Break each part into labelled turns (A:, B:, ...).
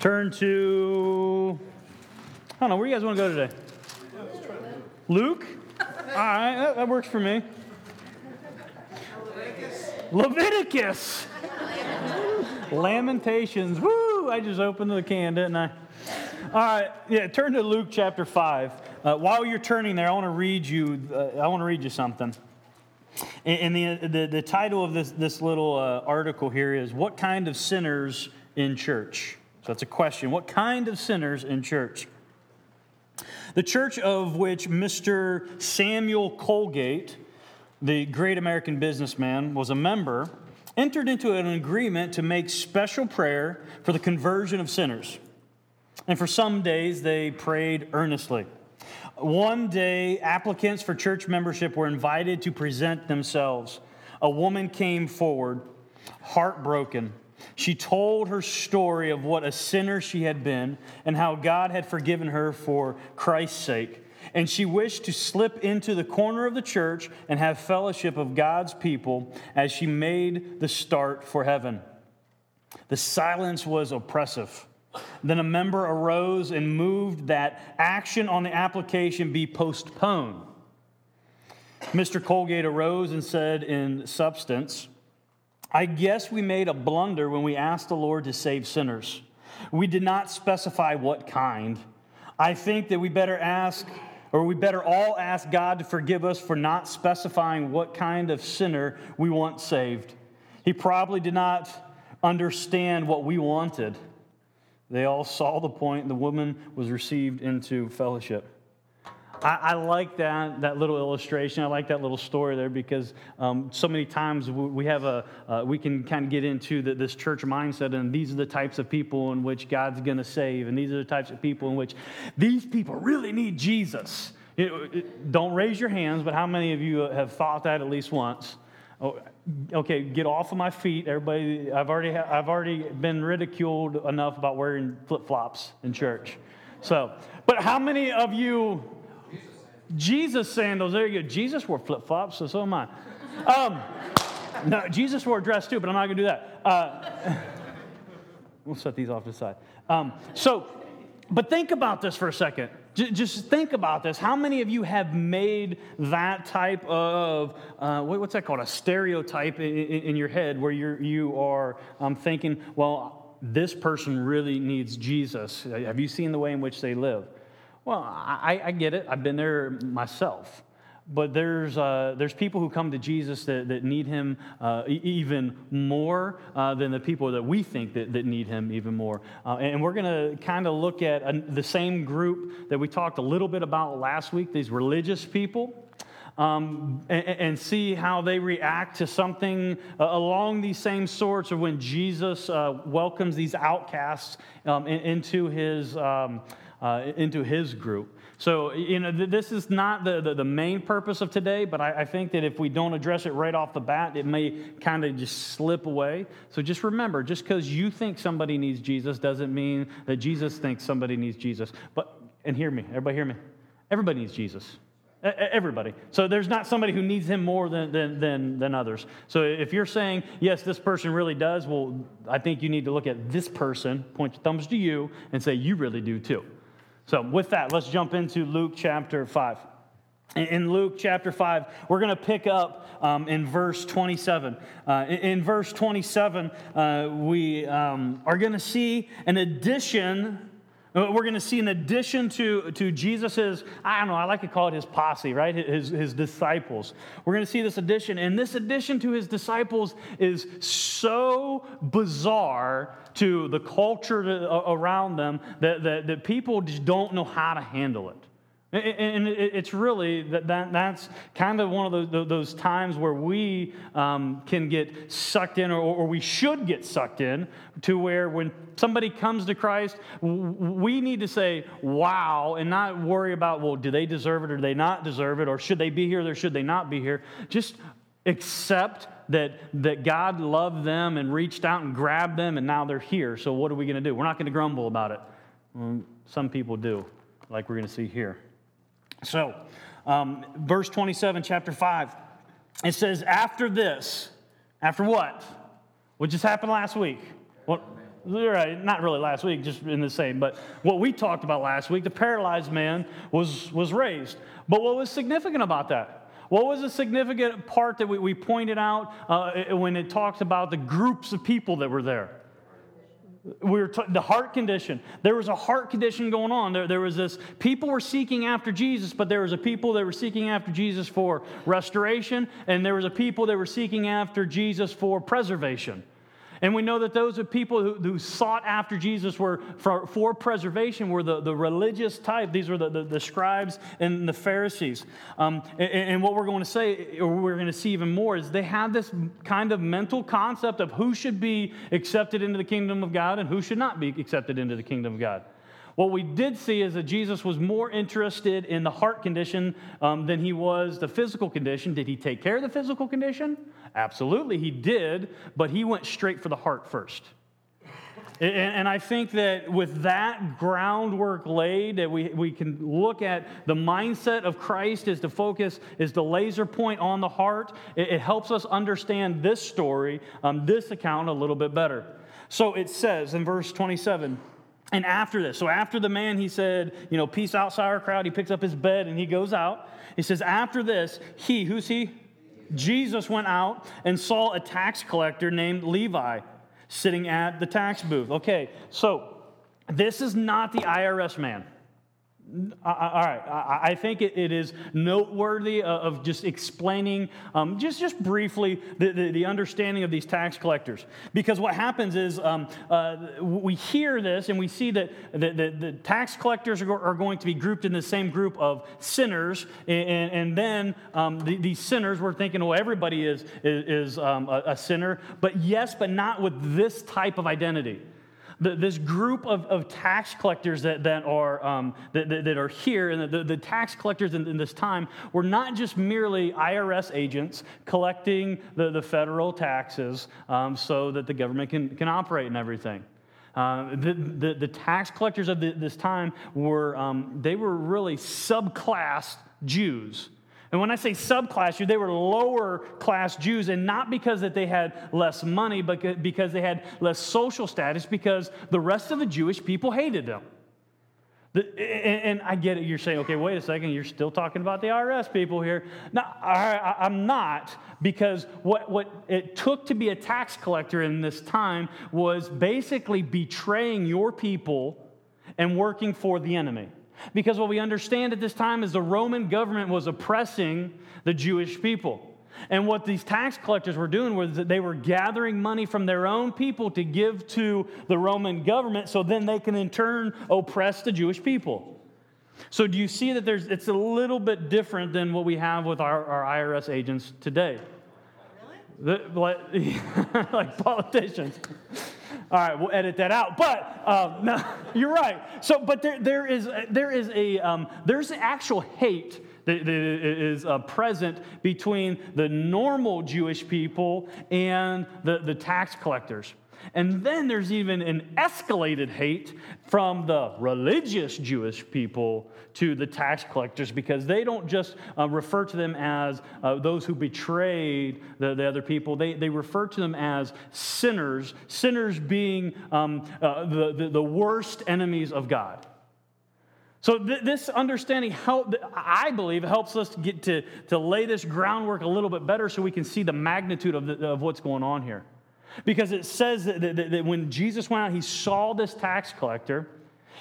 A: Turn to, I don't know, where you guys want to go today? Luke? All right, that, that works for me. Leviticus. Lamentations. Woo! I just opened the can, didn't I? All right, yeah, turn to Luke chapter 5. Uh, while you're turning there, I want to read you, uh, I want to read you something. And the, the, the title of this, this little uh, article here is What Kind of Sinners in Church? That's a question. What kind of sinners in church? The church of which Mr. Samuel Colgate, the great American businessman, was a member, entered into an agreement to make special prayer for the conversion of sinners. And for some days, they prayed earnestly. One day, applicants for church membership were invited to present themselves. A woman came forward, heartbroken she told her story of what a sinner she had been and how God had forgiven her for Christ's sake. And she wished to slip into the corner of the church and have fellowship of God's people as she made the start for heaven. The silence was oppressive. Then a member arose and moved that action on the application be postponed. Mr. Colgate arose and said, in substance, I guess we made a blunder when we asked the Lord to save sinners. We did not specify what kind. I think that we better ask, or we better all ask God to forgive us for not specifying what kind of sinner we want saved. He probably did not understand what we wanted. They all saw the point. The woman was received into fellowship. I, I, like that, that little illustration. I like that little story there because um, so many times we have a, uh, we can kind of get into the, this church mindset, and these are the types of people in which God's going to save, and these are the types of people in which these people really need Jesus. don't raise your hands, but how many of you have thought that at least once? Oh, okay, get off of my feet, everybody. I've already, I've already been ridiculed enough about wearing flip flops in church. So, but how many of you Jesus sandals. There you go. Jesus wore flip flops, so so am I. Um, no, Jesus wore a dress too, but I'm not going to do that. Uh, we'll set these off to the side. Um, so, but think about this for a second. J- just think about this. How many of you have made that type of, uh, what's that called? A stereotype in, in, in your head where you're, you are um, thinking, well, this person really needs Jesus. Have you seen the way in which they live? Well, I, I get it. I've been there myself. But there's, uh, there's people who come to Jesus that, that need him uh, even more uh, than the people that we think that, that need him even more. Uh, and we're going to kind of look at a, the same group that we talked a little bit about last week, these religious people. Um, and, and, see how they react to something uh, along these same sorts of when Jesus uh, welcomes these outcasts um, in, into his, um, uh, into his group. So, you know, this is not the, the, the, main purpose of today, but I, I, think that if we don't address it right off the bat, it may kind of just slip away. So just remember, just because you think somebody needs Jesus doesn't mean that Jesus thinks somebody needs Jesus. But, and hear me, everybody hear me. Everybody needs Jesus. Everybody. So there's not somebody who needs him more than, than, than, than, others. So if you're saying, yes, this person really does, well, I think you need to look at this person, point your thumbs to you, and say, you really do too. So, with that, let's jump into Luke chapter 5. In Luke chapter 5, we're going to pick up um, in verse 27. Uh, in, verse 27, uh, we um, are going to see an addition Uh, we're going to see, in addition to, to Jesus's, I don't know, I like to call it his posse, right? His, his disciples. We're going to see this addition. And this addition to his disciples is so bizarre to the culture around them that, that, that people just don't know how to handle it. And it's really that, that that's kind of one of those, those times where we um, can get sucked in, or, or, we should get sucked in, to where when somebody comes to Christ, we need to say, wow, and not worry about, well, do they deserve it or do they not deserve it, or should they be here or should they not be here. Just accept that, that God loved them and reached out and grabbed them, and now they're here. So what are we going to do? We're not going to grumble about it. Some people do, like we're going to see here. So, um, verse 27, chapter 5, it says, After this, after what? What just happened last week? What? Not really last week, just in the same. But what we talked about last week, the paralyzed man was, was raised. But what was significant about that? What was a significant part that we, we pointed out uh, when it talks about the groups of people that were there? We were t- the heart condition. There was a heart condition going on. There, there was this people were seeking after jesus but there was a people that were seeking after jesus for restoration and there was a people that were seeking after jesus for preservation and we know that those are people who, who sought after Jesus were for, for, preservation were the, the religious type. These were the, the, the scribes and the Pharisees. Um, and, and, what we're going to say, or we're going to see even more, is they had this kind of mental concept of who should be accepted into the kingdom of God and who should not be accepted into the kingdom of God. What we did see is that Jesus was more interested in the heart condition um, than he was the physical condition. Did he take care of the physical condition? Absolutely, he did, but he went straight for the heart first. And, I think that with that groundwork laid, that we, we can look at the mindset of Christ is to focus, is the laser point on the heart. It, it helps us understand this story, um, this account a little bit better. So it says in verse 27, and after this, so after the man, he said, you know, peace out, crowd." he picks up his bed and he goes out. He says, after this, he, who's he? Jesus went out and saw a tax collector named Levi sitting at the tax booth. Okay, so this is not the IRS man. All right, I think it is noteworthy of just explaining, um, just, just briefly, the, the, the, understanding of these tax collectors. Because what happens is um, uh, we hear this and we see that the, the, the tax collectors are, are, going to be grouped in the same group of sinners. And, and then um, the, these sinners, we're thinking, well, everybody is, is, is um, a, a sinner. But yes, but not with this type of identity the, this group of, of tax collectors that, that, are, um, that, that, that, are here, and the, the tax collectors in, in, this time were not just merely IRS agents collecting the, the federal taxes um, so that the government can, can operate and everything. Uh, the, the, the, tax collectors of the, this time were, um, they were really subclassed Jews. And when I say subclass Jews, they were lower class Jews, and not because that they had less money, but because they had less social status, because the rest of the Jewish people hated them. The, and, and, I get it. You're saying, okay, wait a second. You're still talking about the IRS people here. No, I, I'm not, because what, what it took to be a tax collector in this time was basically betraying your people and working for the enemy. Because what we understand at this time is the Roman government was oppressing the Jewish people. And what these tax collectors were doing was that they were gathering money from their own people to give to the Roman government so then they can in turn oppress the Jewish people. So do you see that there's it's a little bit different than what we have with our, our IRS agents today? Really? The, like, like politicians. All right, we'll edit that out. But um, no, you're right. So, but there, there is there is a um, there's actual hate that, that is uh, present between the normal Jewish people and the, the tax collectors. And then there's even an escalated hate from the religious Jewish people to the tax collectors because they don't just uh, refer to them as uh, those who betrayed the, the, other people, they, they refer to them as sinners, sinners being um, uh, the, the, the worst enemies of God. So th- this understanding, help, I believe, helps us get to, to lay this groundwork a little bit better so we can see the magnitude of, the, of what's going on here. Because it says that, that, that, when Jesus went out, he saw this tax collector.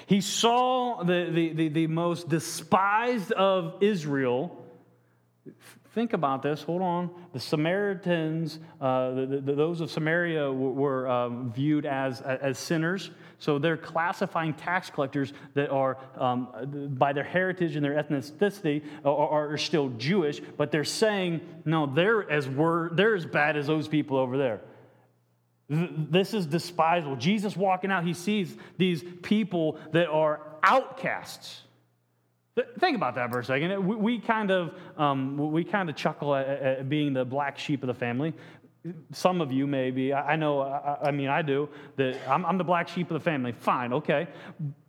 A: He saw the, the, the, the most despised of Israel. Think about this. Hold on. The Samaritans, uh, the, the, those of Samaria were, um, viewed as, as sinners. So they're classifying tax collectors that are, um, by their heritage and their ethnicity, are, are, still Jewish, but they're saying, no, they're as, wor- they're as bad as those people over there. This is despisable. Jesus walking out, he sees these people that are outcasts. Think about that for a second. We, kind of um, we kind of chuckle at, at, being the black sheep of the family. Some of you maybe. I, know. I, mean, I do. That I'm, I'm, the black sheep of the family. Fine, okay.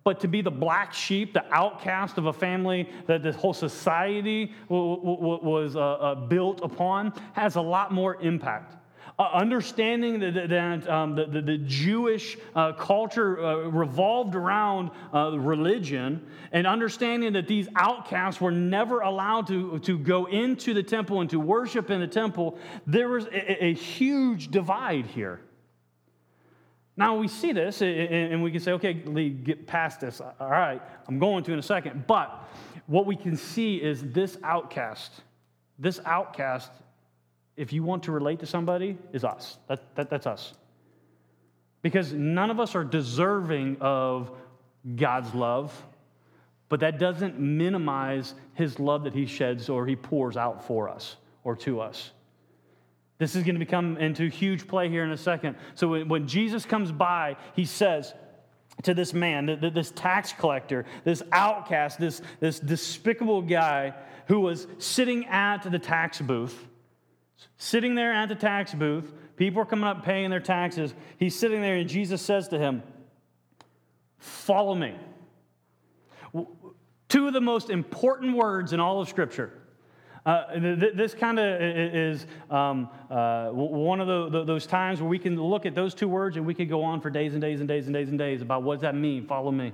A: But to be the black sheep, the outcast of a family that the whole society was uh, uh, built upon, has a lot more impact. Uh, understanding that, that um, the, the, the, Jewish uh, culture uh, revolved around uh, religion, and understanding that these outcasts were never allowed to, to go into the temple and to worship in the temple, there was a, a huge divide here. Now we see this, and we can say, okay, Lee, get past this. All right, I'm going to in a second. But what we can see is this outcast, this outcast if you want to relate to somebody, is us. That, that, that's us. Because none of us are deserving of God's love, but that doesn't minimize his love that he sheds or he pours out for us or to us. This is going to become into huge play here in a second. So when Jesus comes by, he says, to this man, this tax collector, this outcast, this, this despicable guy who was sitting at the tax booth, sitting there at the tax booth. People are coming up paying their taxes. He's sitting there, and Jesus says to him, Follow me. Two of the most important words in all of Scripture. Uh, th- this kind of is um, uh, one of the, the, those times where we can look at those two words and we could go on for days and days and days and days and days about what does that mean, follow me.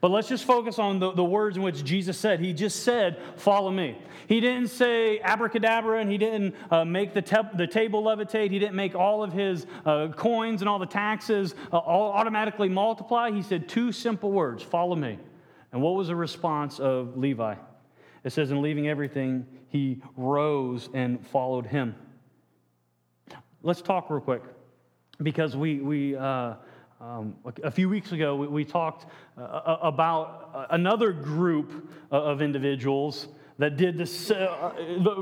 A: But let's just focus on the, the words in which Jesus said. He just said, Follow me. He didn't say abracadabra and he didn't uh, make the, te- the table levitate. He didn't make all of his uh, coins and all the taxes uh, all automatically multiply. He said two simple words Follow me. And what was the response of Levi? It says, In leaving everything, he rose and followed him. Let's talk real quick because we, we, uh, um, a few weeks ago, we, we talked uh, about another group of individuals that did this, uh,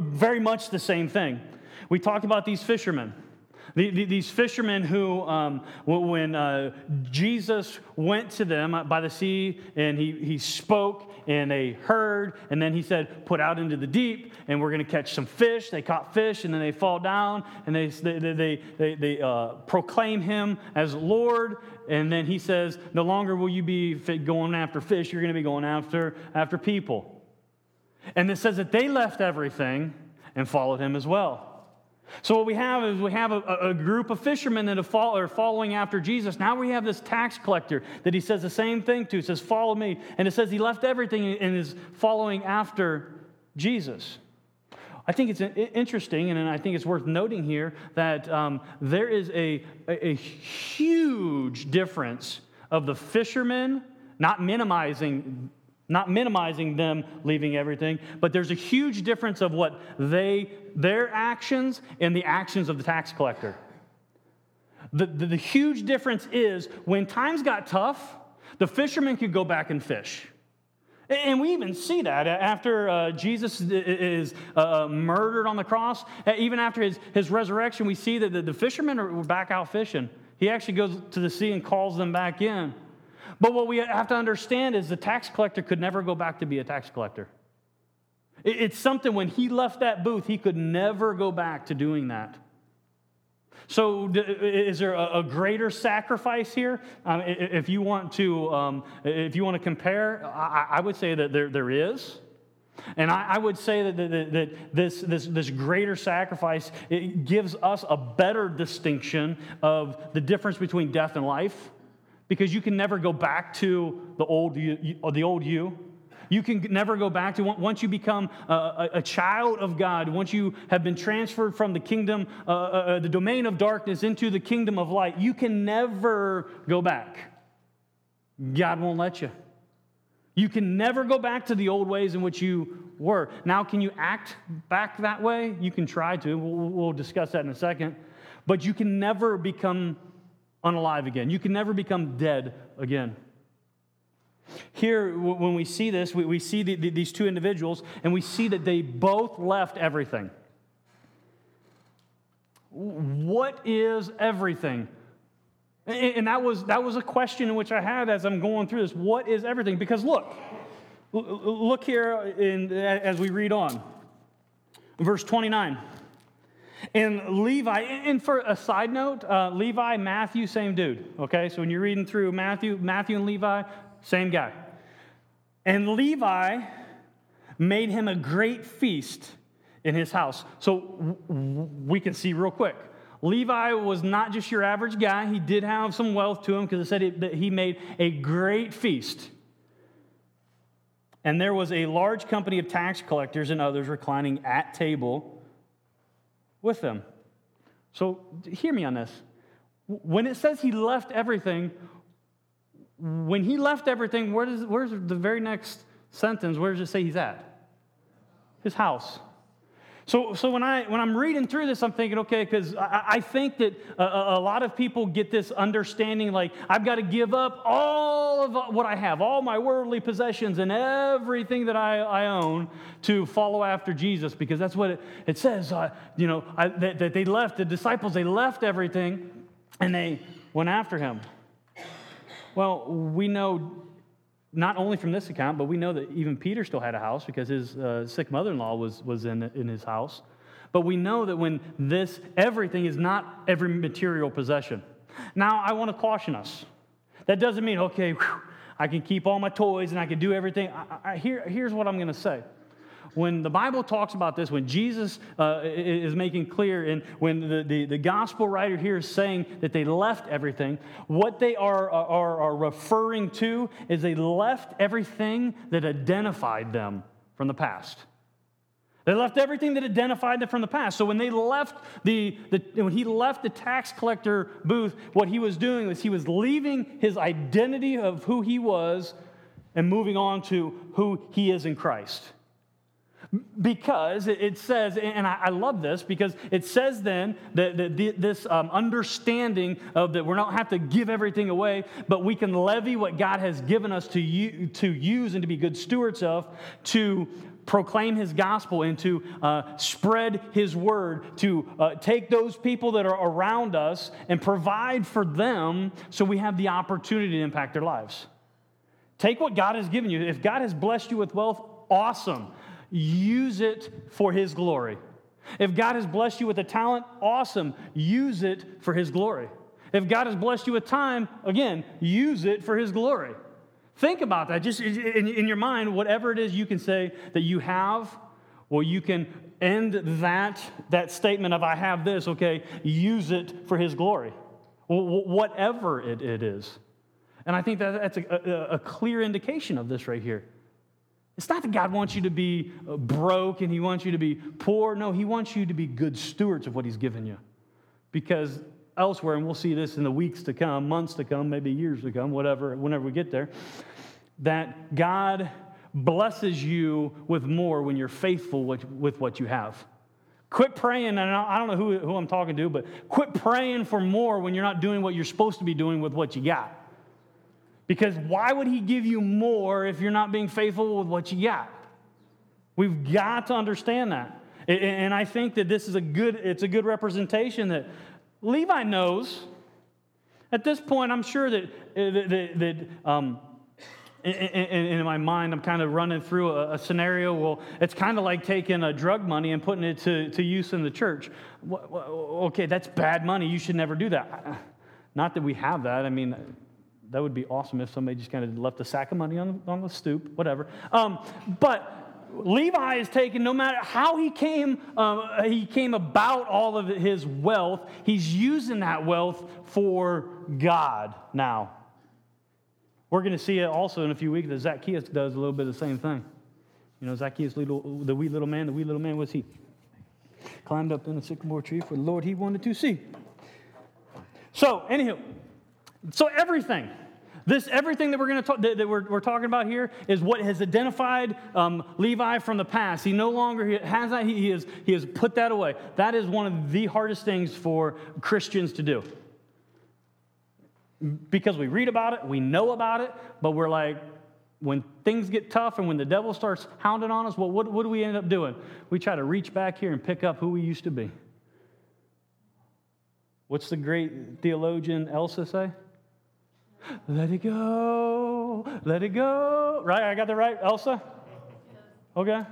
A: very much the same thing. We talked about these fishermen. These fishermen who, um, when uh, Jesus went to them by the sea and he, he spoke and they heard, and then he said, Put out into the deep and we're going to catch some fish. They caught fish and then they fall down and they, they, they, they, they uh, proclaim him as Lord. And then he says, No longer will you be going after fish, you're going to be going after, after people. And it says that they left everything and followed him as well. So what we have is we have a, a group of fishermen that are following after Jesus. Now we have this tax collector that he says the same thing to. He says, "Follow me," and it says he left everything and is following after Jesus. I think it's interesting, and I think it's worth noting here that um, there is a, a, a huge difference of the fishermen, not minimizing not minimizing them leaving everything, but there's a huge difference of what they, their actions and the actions of the tax collector. The, the, the huge difference is when times got tough, the fishermen could go back and fish. And we even see that after uh, Jesus is uh, murdered on the cross, even after his, his resurrection, we see that the, the fishermen are back out fishing. He actually goes to the sea and calls them back in. But what we have to understand is the tax collector could never go back to be a tax collector. It's something when he left that booth, he could never go back to doing that. So, is there a greater sacrifice here? Um, if you want to, um, if you want to compare, I would say that there, there is. And I, would say that, that, that, this, this, this greater sacrifice it gives us a better distinction of the difference between death and life because you can never go back to the old you, the old you. You can never go back to once you become a, a child of God, once you have been transferred from the kingdom, uh, uh, uh, the domain of darkness into the kingdom of light, you can never go back. God won't let you. You can never go back to the old ways in which you were. Now, can you act back that way? You can try to. We'll, we'll discuss that in a second. But you can never become unalive again. You can never become dead again. Here, when we see this, we, we see the, the, these two individuals, and we see that they both left everything. What is everything? And that was, that was a question which I had as I'm going through this. What is everything? Because look, look here in, as we read on. Verse 29. And Levi, and for a side note, uh, Levi, Matthew, same dude. Okay, so when you're reading through Matthew, Matthew and Levi, same guy. And Levi made him a great feast in his house. So we can see real quick Levi was not just your average guy. He did have some wealth to him because it said that he made a great feast. And there was a large company of tax collectors and others reclining at table with them. So hear me on this. When it says he left everything, when he left everything, where does, where's the very next sentence? Where does it say he's at? His house. So, so when, I, when I'm reading through this, I'm thinking, okay, because I, I, think that a, a, lot of people get this understanding like, I've got to give up all of what I have, all my worldly possessions and everything that I, I own to follow after Jesus, because that's what it, it says. Uh, you know, I, that, that they left, the disciples, they left everything and they went after him. Well, we know not only from this account, but we know that even Peter still had a house because his uh, sick mother in law was, was in, in his house. But we know that when this, everything is not every material possession. Now, I want to caution us. That doesn't mean, okay, whew, I can keep all my toys and I can do everything. I, I, here, here's what I'm going to say when the Bible talks about this, when Jesus uh, is making clear, and when the, the, the, gospel writer here is saying that they left everything, what they are, are, are referring to is they left everything that identified them from the past. They left everything that identified them from the past. So when they left the, the, when he left the tax collector booth, what he was doing was he was leaving his identity of who he was and moving on to who he is in Christ. Because it says, and I love this, because it says then that, this um, understanding of that we're not have to give everything away, but we can levy what God has given us to, to use and to be good stewards of to proclaim his gospel and to uh, spread his word, to uh, take those people that are around us and provide for them so we have the opportunity to impact their lives. Take what God has given you. If God has blessed you with wealth, awesome use it for His glory. If God has blessed you with a talent, awesome, use it for His glory. If God has blessed you with time, again, use it for His glory. Think about that. Just in, in your mind, whatever it is you can say that you have, well, you can end that, that statement of, I have this, okay, use it for His glory. Whatever it, it is. And I think that that's a, a, a clear indication of this right here. It's not that God wants you to be uh, broke and He wants you to be poor. No, He wants you to be good stewards of what He's given you. Because elsewhere, and we'll see this in the weeks to come, months to come, maybe years to come, whatever, whenever we get there, that God blesses you with more when you're faithful with what you have. Quit praying, and I don't know who, who I'm talking to, but quit praying for more when you're not doing what you're supposed to be doing with what you got. Because why would he give you more if you're not being faithful with what you got? We've got to understand that. And I think that this is a good, it's a good representation that Levi knows. At this point, I'm sure that, that, that um, in, in, in, my mind, I'm kind of running through a, a scenario. Well, it's kind of like taking a drug money and putting it to, to use in the church. Okay, that's bad money. You should never do that. Not that we have that. I mean, that would be awesome if somebody just kind of left a sack of money on, on the stoop, whatever. Um, but Levi is taken, no matter how he came, um, he came about all of his wealth, he's using that wealth for God now. We're going to see it also in a few weeks that Zacchaeus does a little bit of the same thing. You know, Zacchaeus, little, the wee little man, the wee little man was he? Climbed up in a sycamore tree for the Lord he wanted to see. So, anyhow, so everything. This everything that we're going to talk, that, that we're, we're, talking about here is what has identified um, Levi from the past. He no longer has that. He, he, has, he has put that away. That is one of the hardest things for Christians to do. Because we read about it, we know about it, but we're like, when things get tough and when the devil starts hounding on us, well, what, what do we end up doing? We try to reach back here and pick up who we used to be. What's the great theologian Elsa say? Let it go, let it go. Right? I got that right, Elsa? Okay.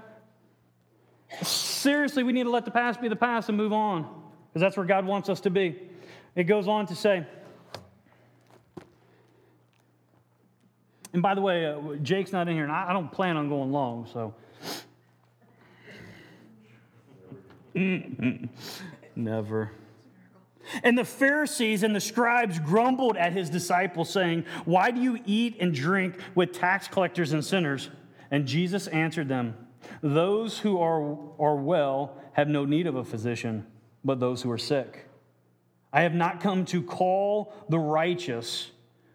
A: Seriously, we need to let the past be the past and move on because that's where God wants us to be. It goes on to say, and by the way, uh, Jake's not in here, and I, I don't plan on going long, so. Never. And the Pharisees and the scribes grumbled at his disciples, saying, Why do you eat and drink with tax collectors and sinners? And Jesus answered them, Those who are, are well have no need of a physician, but those who are sick. I have not come to call the righteous,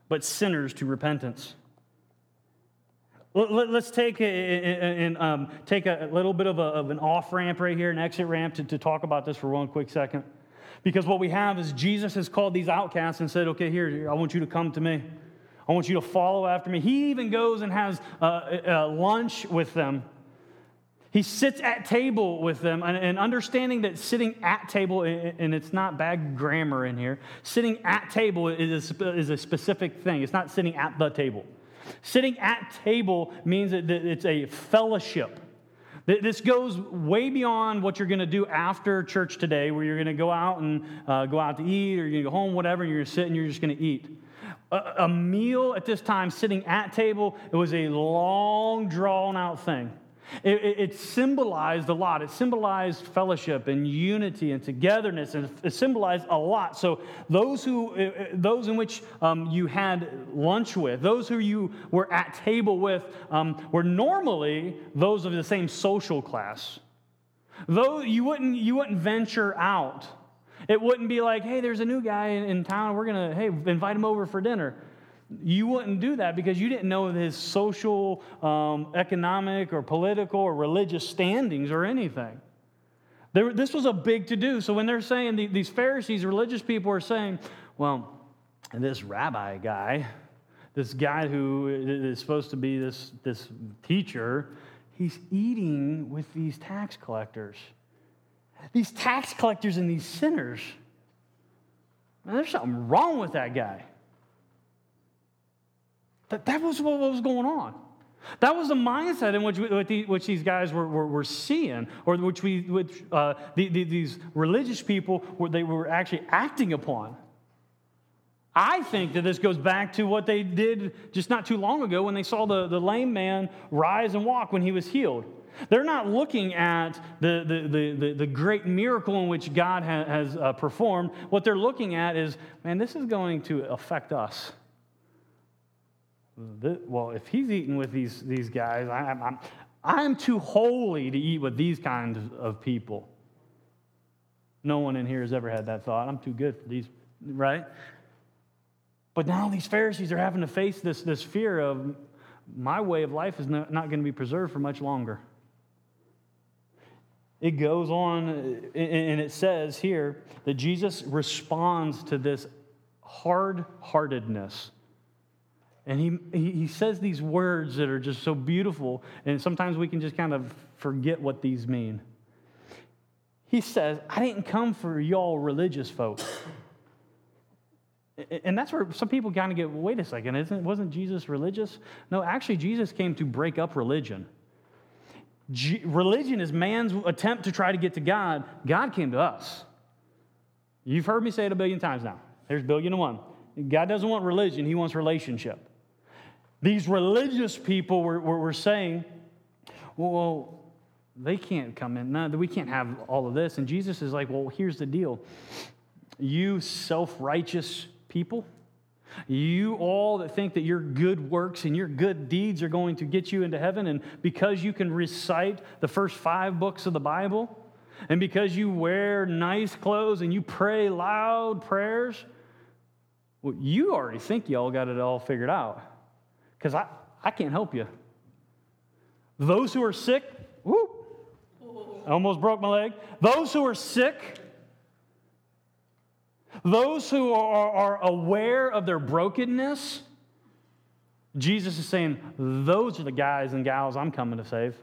A: but sinners to repentance. Let's take, a, and, um, take a little bit of, a, of an off ramp right here, an exit ramp to, to talk about this for one quick second. Because what we have is Jesus has called these outcasts and said, okay, here, I want you to come to me. I want you to follow after me. He even goes and has uh, lunch with them. He sits at table with them, and, and, understanding that sitting at table, and it's not bad grammar in here, sitting at table is a, is a specific thing. It's not sitting at the table. Sitting at table means that it's a fellowship. This goes way beyond what you're going to do after church today, where you're going to go out and uh, go out to eat, or you're going to go home, whatever, and you're going to sit and you're just going to eat. A, a meal at this time, sitting at table, it was a long, drawn out thing. It, it, it, symbolized a lot. It symbolized fellowship and unity and togetherness, and it symbolized a lot. So those who, uh, uh, those in which um, you had lunch with, those who you were at table with, um, were normally those of the same social class. Though you wouldn't, you wouldn't venture out. It wouldn't be like, hey, there's a new guy in, in town. We're gonna, hey, invite him over for dinner you wouldn't do that because you didn't know his social, um, economic, or political, or religious standings or anything. This was a big to do. So when they're saying the, these Pharisees, religious people, are saying, well, this rabbi guy, this guy who is supposed to be this, this teacher, he's eating with these tax collectors. These tax collectors and these sinners. Man, there's something wrong with that guy. That, that was what was going on. That was the mindset in which, which these guys were, were, were, seeing, or which, we, which uh, the, the, these religious people were, they were actually acting upon. I think that this goes back to what they did just not too long ago when they saw the, the lame man rise and walk when he was healed. They're not looking at the, the, the, the, great miracle in which God ha, has uh, performed. What they're looking at is, man, this is going to affect us well, if he's eating with these, these guys, I, I'm, I'm too holy to eat with these kinds of people. No one in here has ever had that thought. I'm too good for these, right? But now these Pharisees are having to face this, this fear of my way of life is not, not going to be preserved for much longer. It goes on and it says here that Jesus responds to this hard heartedness and he, he says these words that are just so beautiful, and sometimes we can just kind of forget what these mean. He says, I didn't come for y'all religious folks. And that's where some people kind of get, wait a second, isn't, wasn't Jesus religious? No, actually, Jesus came to break up religion. G- religion is man's attempt to try to get to God. God came to us. You've heard me say it a billion times now. There's billion and one. God doesn't want religion, He wants relationship. These religious people were, were, were saying, well, they can't come in. No, we can't have all of this. And Jesus is like, well, here's the deal. You self righteous people, you all that think that your good works and your good deeds are going to get you into heaven, and because you can recite the first five books of the Bible, and because you wear nice clothes and you pray loud prayers, well, you already think you all got it all figured out because I, I can't help you. Those who are sick, whoop, I almost broke my leg. Those who are sick, those who are, are aware of their brokenness, Jesus is saying, those are the guys and gals I'm coming to save.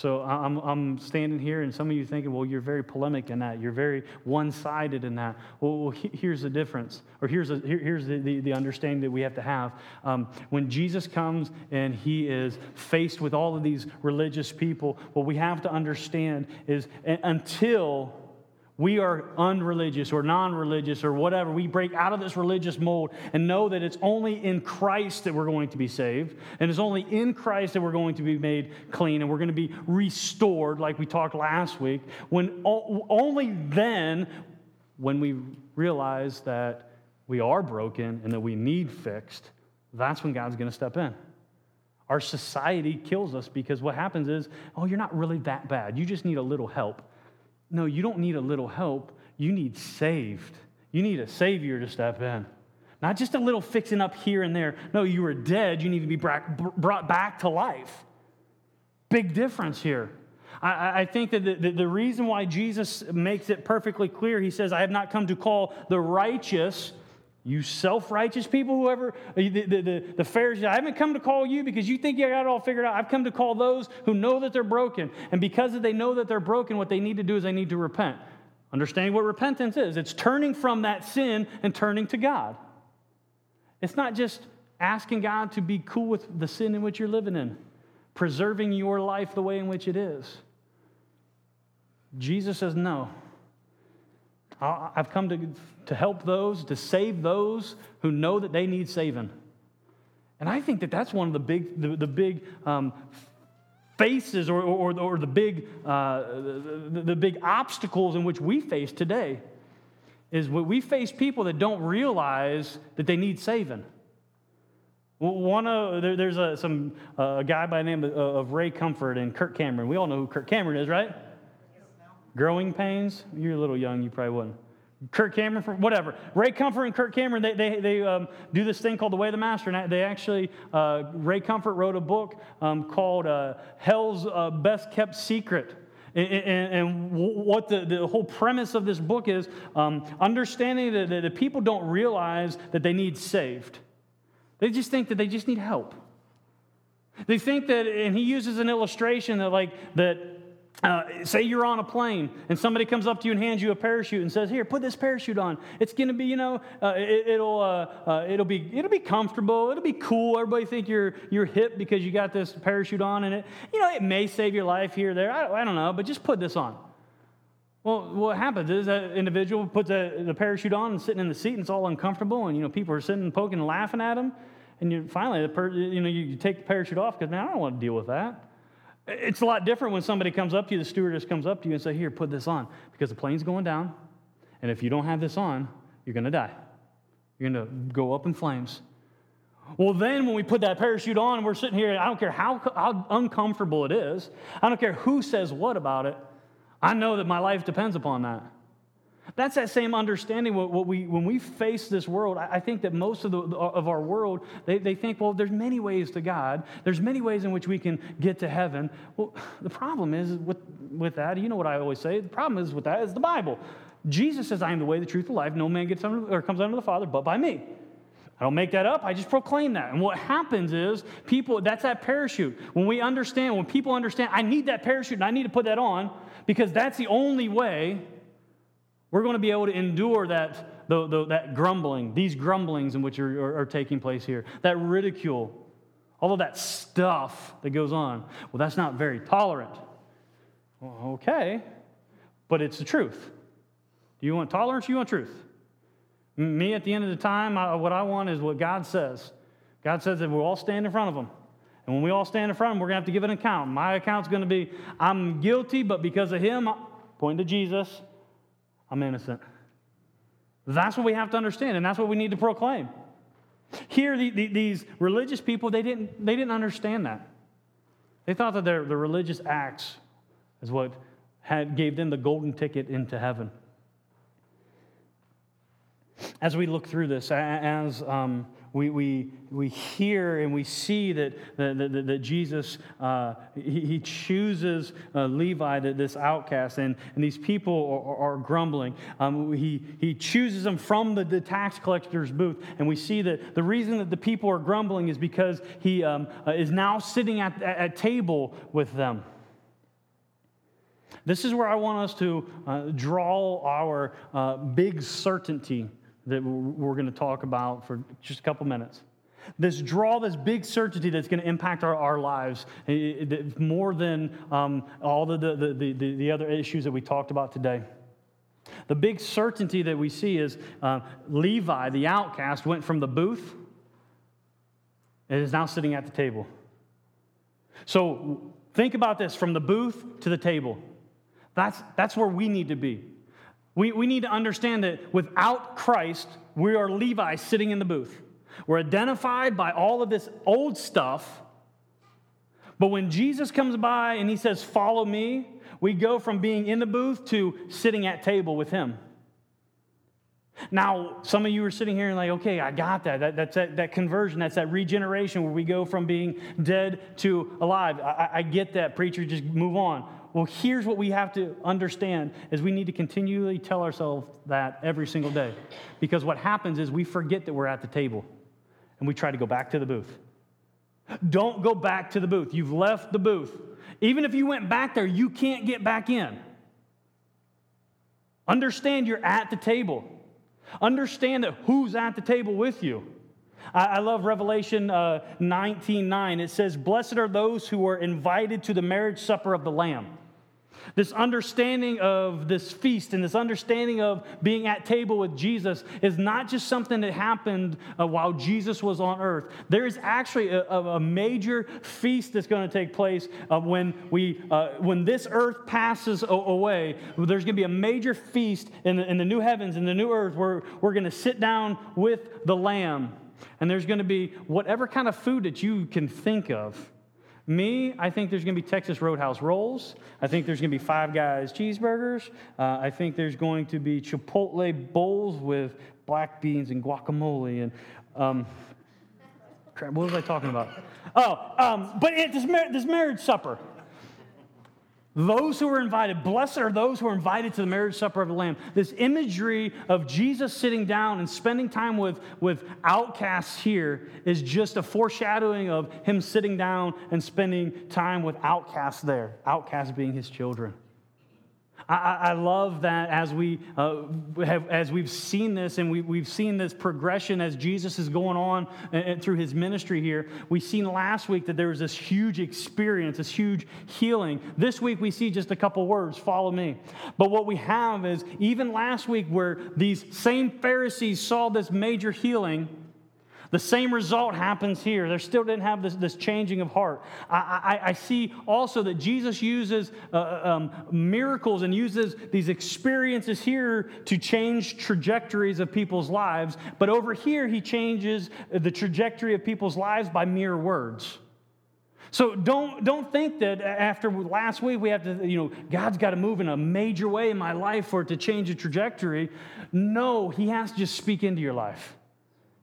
A: So I'm, I'm standing here, and some of you thinking, well, you're very polemic in that. You're very one sided in that. Well, well, here's the difference, or here's, a, here, here's the, the, the, understanding that we have to have. Um, when Jesus comes and he is faced with all of these religious people, what we have to understand is until we are unreligious or non religious or whatever, we break out of this religious mold and know that it's only in Christ that we're going to be saved. And it's only in Christ that we're going to be made clean and we're going to be restored, like we talked last week. When only then, when we realize that we are broken and that we need fixed, that's when God's going to step in. Our society kills us because what happens is, oh, you're not really that bad. You just need a little help. No, you don't need a little help. You need saved. You need a Savior to step in. Not just a little fixing up here and there. No, you were dead. You need to be brought back to life. Big difference here. I, think that the reason why Jesus makes it perfectly clear, he says, I have not come to call the righteous, you self righteous people, whoever, uh, the, the, the, the Pharisees, I haven't come to call you because you think you got it all figured out. I've come to call those who know that they're broken. And because they know that they're broken, what they need to do is they need to repent. Understanding what repentance is it's turning from that sin and turning to God. It's not just asking God to be cool with the sin in which you're living in, preserving your life the way in which it is. Jesus says, No. I've come to, to help those, to save those who know that they need saving. And I think that that's one of the big, the, the big um, faces or, or, or the, big, uh, the, the big obstacles in which we face today is we face people that don't realize that they need saving. One of, there, there's a, some, uh, a guy by the name of, of Ray Comfort and Kirk Cameron. We all know who Kirk Cameron is, right? Growing pains? You're a little young, you probably wouldn't. Kirk Cameron, whatever. Ray Comfort and Kirk Cameron, they, they, they um, do this thing called The Way of the Master. And they actually, uh, Ray Comfort wrote a book um, called uh, Hell's uh, Best Kept Secret. And, and, and, what the, the whole premise of this book is um, understanding that, that the people don't realize that they need saved. They just think that they just need help. They think that, and he uses an illustration that, like, that uh, say you're on a plane and somebody comes up to you and hands you a parachute and says, "Here, put this parachute on. It's going to be, you know, uh, it, will uh, uh, it'll be it'll be comfortable. It'll be cool. Everybody think you're you're hip because you got this parachute on, and it you know it may save your life here or there. I, I don't know, but just put this on." Well, what happens is that individual puts the, the parachute on and sitting in the seat, and it's all uncomfortable, and you know people are sitting and poking and laughing at him, and you finally the per, you know you take the parachute off because man, I don't want to deal with that. It's a lot different when somebody comes up to you, the stewardess comes up to you and say, Here, put this on, because the plane's going down, and if you don't have this on, you're going to die. You're going to go up in flames. Well, then when we put that parachute on we're sitting here, I don't care how, how uncomfortable it is, I don't care who says what about it, I know that my life depends upon that. That's that same understanding. What, we, when we face this world, I, I think that most of, the, of our world, they, they think, well, there's many ways to God. There's many ways in which we can get to heaven. Well, the problem is with, with that, you know what I always say, the problem is with that is the Bible. Jesus says, I am the way, the truth, the life. No man gets under, or comes under the Father but by me. I don't make that up. I just proclaim that. And what happens is people, that's that parachute. When we understand, when people understand, I need that parachute and I need to put that on because that's the only way we're going to be able to endure that, the, the, that grumbling, these grumblings in which are, are, are taking place here, that ridicule, all of that stuff that goes on. Well, that's not very tolerant. Well, okay, but it's the truth. Do you want tolerance you want truth? Me, at the end of the time, I, what I want is what God says. God says that we'll all stand in front of Him. And when we all stand in front of Him, we're going to have to give an account. My account's going to be I'm guilty, but because of Him, pointing to Jesus, I'm innocent. That's what we have to understand, and that's what we need to proclaim. Here, the, the, these religious people, they didn't, they didn't understand that. They thought that their, the religious acts is what had, gave them the golden ticket into heaven. As we look through this, as um, we, we, we hear and we see that, that, that, that Jesus, uh, he, he, chooses uh, Levi, this outcast, and, and these people are, are grumbling. Um, he, he chooses them from the, the tax collector's booth, and we see that the reason that the people are grumbling is because he um, uh, is now sitting at, at, at table with them. This is where I want us to uh, draw our uh, big certainty that we're going to talk about for just a couple minutes. This draw, this big certainty that's going to impact our, our lives more than um, all the, the, the, the, the other issues that we talked about today. The big certainty that we see is uh, Levi, the outcast, went from the booth and is now sitting at the table. So think about this from the booth to the table. That's, that's where we need to be. We, we need to understand that without Christ, we are Levi sitting in the booth. We're identified by all of this old stuff. But when Jesus comes by and he says, Follow me, we go from being in the booth to sitting at table with him. Now, some of you are sitting here and like, okay, I got that. that that's that, that conversion. That's that regeneration where we go from being dead to alive. I, I get that, preacher. Just move on. Well, here's what we have to understand is we need to continually tell ourselves that every single day. Because what happens is we forget that we're at the table and we try to go back to the booth. Don't go back to the booth. You've left the booth. Even if you went back there, you can't get back in. Understand you're at the table. Understand that who's at the table with you. I, love Revelation uh, 19 9. It says, Blessed are those who are invited to the marriage supper of the Lamb. This understanding of this feast and this understanding of being at table with Jesus is not just something that happened uh, while Jesus was on earth. There is actually a, a major feast that's going to take place uh, when, we, uh, when this earth passes away. There's going to be a major feast in the, in the new heavens, in the new earth, where we're going to sit down with the Lamb. And there's going to be whatever kind of food that you can think of. Me, I think there's going to be Texas Roadhouse rolls. I think there's going to be Five Guys cheeseburgers. Uh, I think there's going to be Chipotle bowls with black beans and guacamole. And um, what was I talking about? Oh, um, but it, this, mar- this marriage supper. Those who are invited, blessed are those who are invited to the marriage supper of the Lamb. This imagery of Jesus sitting down and spending time with, with outcasts here is just a foreshadowing of him sitting down and spending time with outcasts there, outcasts being his children. I, I love that as, we, uh, have, as we've seen this and we, we've seen this progression as Jesus is going on and, and through his ministry here. We've seen last week that there was this huge experience, this huge healing. This week we see just a couple words follow me. But what we have is even last week, where these same Pharisees saw this major healing, the same result happens here. They still didn't have this, this changing of heart. I, I, I see also that Jesus uses uh, uh, um, miracles and uses these experiences here to change trajectories of people's lives. But over here, he changes the trajectory of people's lives by mere words. So don't, don't think that after last week we have to, you know, God's got to move in a major way in my life for it to change the trajectory. No, He has to just speak into your life.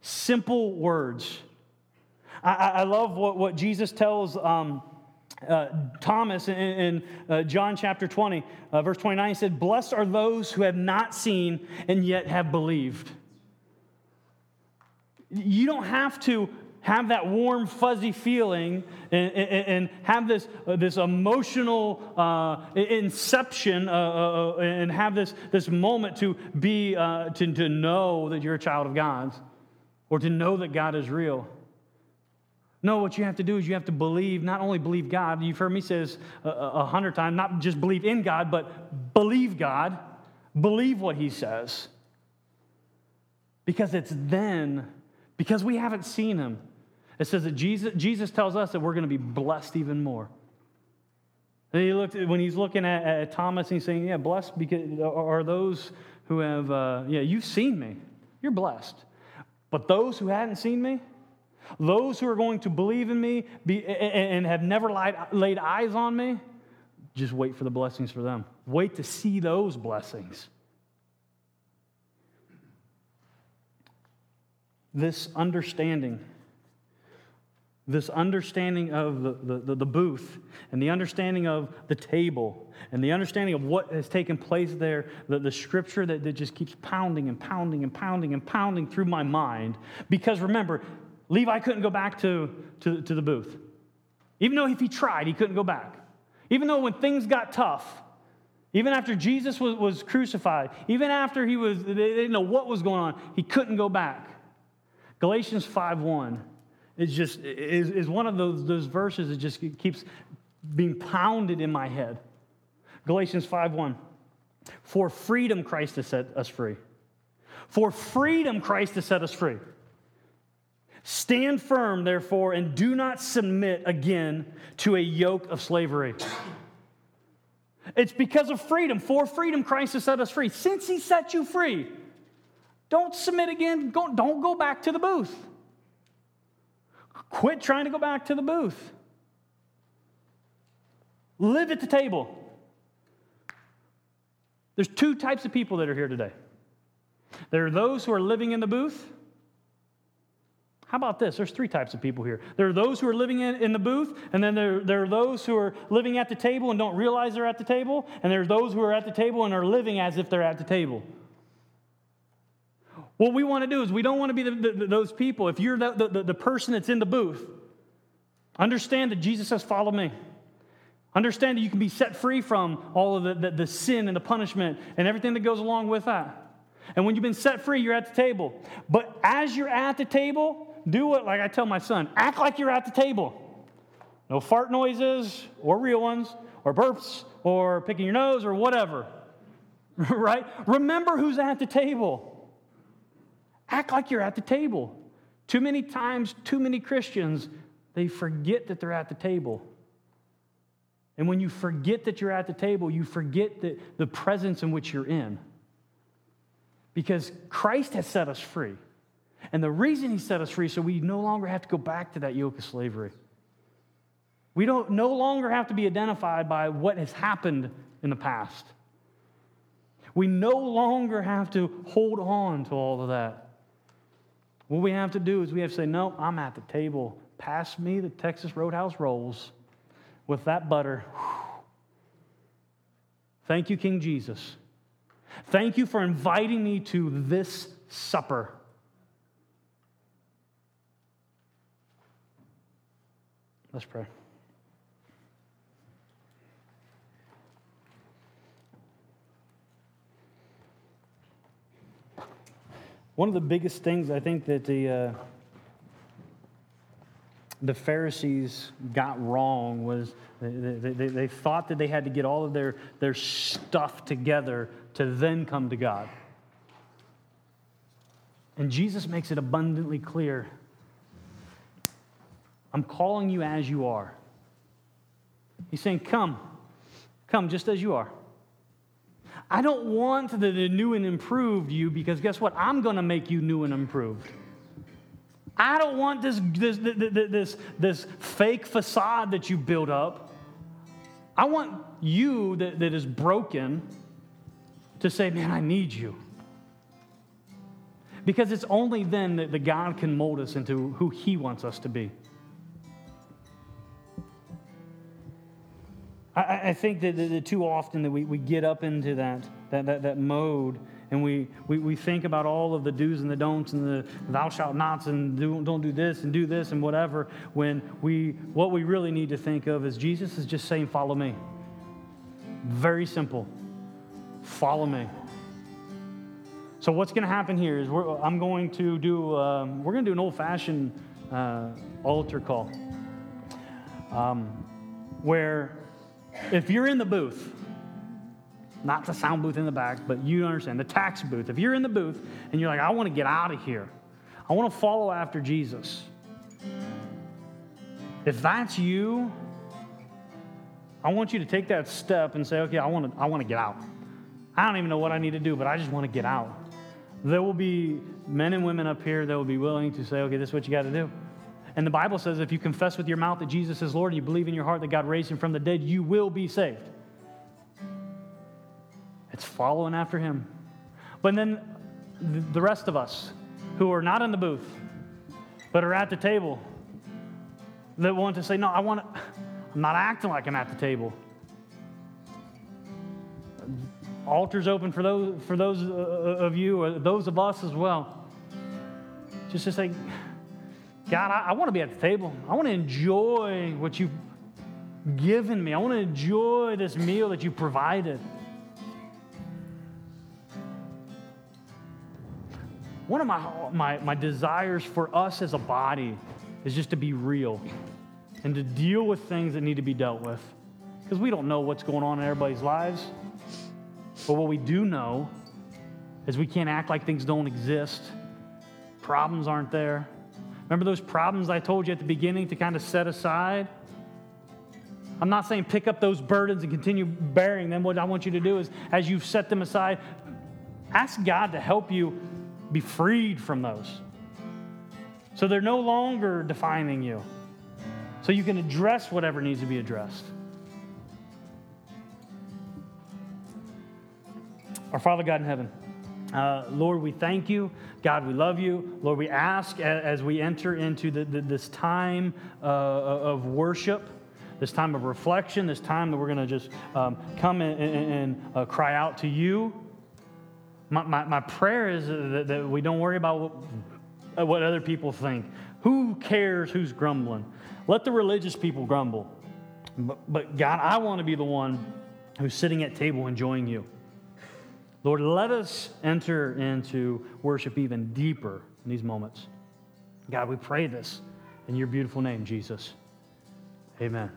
A: Simple words. I, I love what, what Jesus tells um, uh, Thomas in, in uh, John chapter 20, uh, verse 29. He said, Blessed are those who have not seen and yet have believed. You don't have to have that warm, fuzzy feeling and, and, and have this, uh, this emotional uh, inception uh, and have this, this moment to be, to, to know that you're a child of God's or to know that God is real. No, what you have to do is you have to believe, not only believe God, you've heard me say this a, a hundred times, not just believe in God, but believe God, believe what He says. Because it's then, because we haven't seen Him, it says that Jesus, Jesus tells us that we're going to be blessed even more. And he looked, when he's looking at, at Thomas he's saying, Yeah, blessed because, are those who have, uh, yeah, you've seen me. You're blessed. But those who hadn't seen me, those who are going to believe in me be, and have never laid, laid eyes on me, just wait for the blessings for them. Wait to see those blessings. This understanding this understanding of the, the, the, booth and the understanding of the table and the understanding of what has taken place there, the, the scripture that, that just keeps pounding and pounding and pounding and pounding through my mind. Because remember, Levi couldn't go back to, to, to the booth. Even though if he tried, he couldn't go back. Even though when things got tough, even after Jesus was, was crucified, even after he was, they didn't know what was going on, he couldn't go back. Galatians 5 1 it's just is, is one of those, those verses that just keeps being pounded in my head. Galatians 5:1. For freedom, Christ has set us free. For freedom, Christ has set us free. Stand firm, therefore, and do not submit again to a yoke of slavery. It's because of freedom. For freedom, Christ has set us free. Since He set you free, don't submit again. Don't go back to the booth. Quit trying to go back to the booth. Live at the table. There's two types of people that are here today. There are those who are living in the booth. How about this? There's three types of people here. There are those who are living in, in the booth, and then there, there are those who are living at the table and don't realize they're at the table, and there's those who are at the table and are living as if they're at the table. What we want to do is we don't want to be the, the, those people. If you're the, the, the person that's in the booth, understand that Jesus says, Follow me. Understand that you can be set free from all of the, the, the, sin and the punishment and everything that goes along with that. And when you've been set free, you're at the table. But as you're at the table, do what, like I tell my son, act like you're at the table. No fart noises or real ones or burps or picking your nose or whatever. right? Remember who's at the table. Act like you're at the table. Too many times, too many Christians, they forget that they're at the table. And when you forget that you're at the table, you forget the, the presence in which you're in. Because Christ has set us free. And the reason he set us free so we no longer have to go back to that yoke of slavery. We don't no longer have to be identified by what has happened in the past. We no longer have to hold on to all of that. What we have to do is we have to say, No, I'm at the table. Pass me the Texas Roadhouse rolls with that butter. Thank you, King Jesus. Thank you for inviting me to this supper. Let's pray. One of the biggest things I think that the, uh, the Pharisees got wrong was they, they, they, thought that they had to get all of their, their stuff together to then come to God. And Jesus makes it abundantly clear I'm calling you as you are. He's saying, Come, come just as you are. I don't want the, the new and improved you because guess what? I'm going to make you new and improved. I don't want this, this, this, this, fake facade that you build up. I want you that, that is broken to say, Man, I need you. Because it's only then that the God can mold us into who He wants us to be. I, I think that, that, that, too often that we, we get up into that, that, that, that mode and we, we, we think about all of the do's and the don'ts and the thou shalt nots and do, don't do this and do this and whatever when we what we really need to think of is jesus is just saying follow me. Very simple. Follow me. So what's going to happen here is i'm going to do um, we're going to do an old-fashioned uh, altar call um, where if you're in the booth, not the sound booth in the back, but you understand, the tax booth, if you're in the booth and you're like, I want to get out of here, I want to follow after Jesus. If that's you, I want you to take that step and say, okay, I want to, I want to get out. I don't even know what I need to do, but I just want to get out. There will be men and women up here that will be willing to say, okay, this is what you got to do. And the Bible says if you confess with your mouth that Jesus is Lord and you believe in your heart that God raised him from the dead, you will be saved. It's following after him. But then the rest of us who are not in the booth, but are at the table, that want to say, No, I want to, I'm not acting like I'm at the table. Altars open for those, for those uh, of you, or those of us as well. Just to say, God, I, I want to be at the table. I want to enjoy what you've given me. I want to enjoy this meal that you provided. One of my, my, my desires for us as a body is just to be real and to deal with things that need to be dealt with because we don't know what's going on in everybody's lives. But what we do know is we can't act like things don't exist. Problems aren't there. Remember those problems I told you at the beginning to kind of set aside? I'm not saying pick up those burdens and continue bearing them. What I want you to do is, as you've set them aside, ask God to help you be freed from those. So they're no longer defining you. So you can address whatever needs to be addressed. Our Father God in heaven, uh, Lord, we thank you. God, we love you. Lord, we ask as we enter into the, the, this time uh, of worship, this time of reflection, this time that we're going to just um, come and, and, and uh, cry out to you. My, my, my prayer is that, that, we don't worry about what, what other people think. Who cares who's grumbling? Let the religious people grumble. But, but God, I want to be the one who's sitting at table enjoying you. Lord, let us enter into worship even deeper in these moments. God, we pray this in your beautiful name, Jesus. Amen.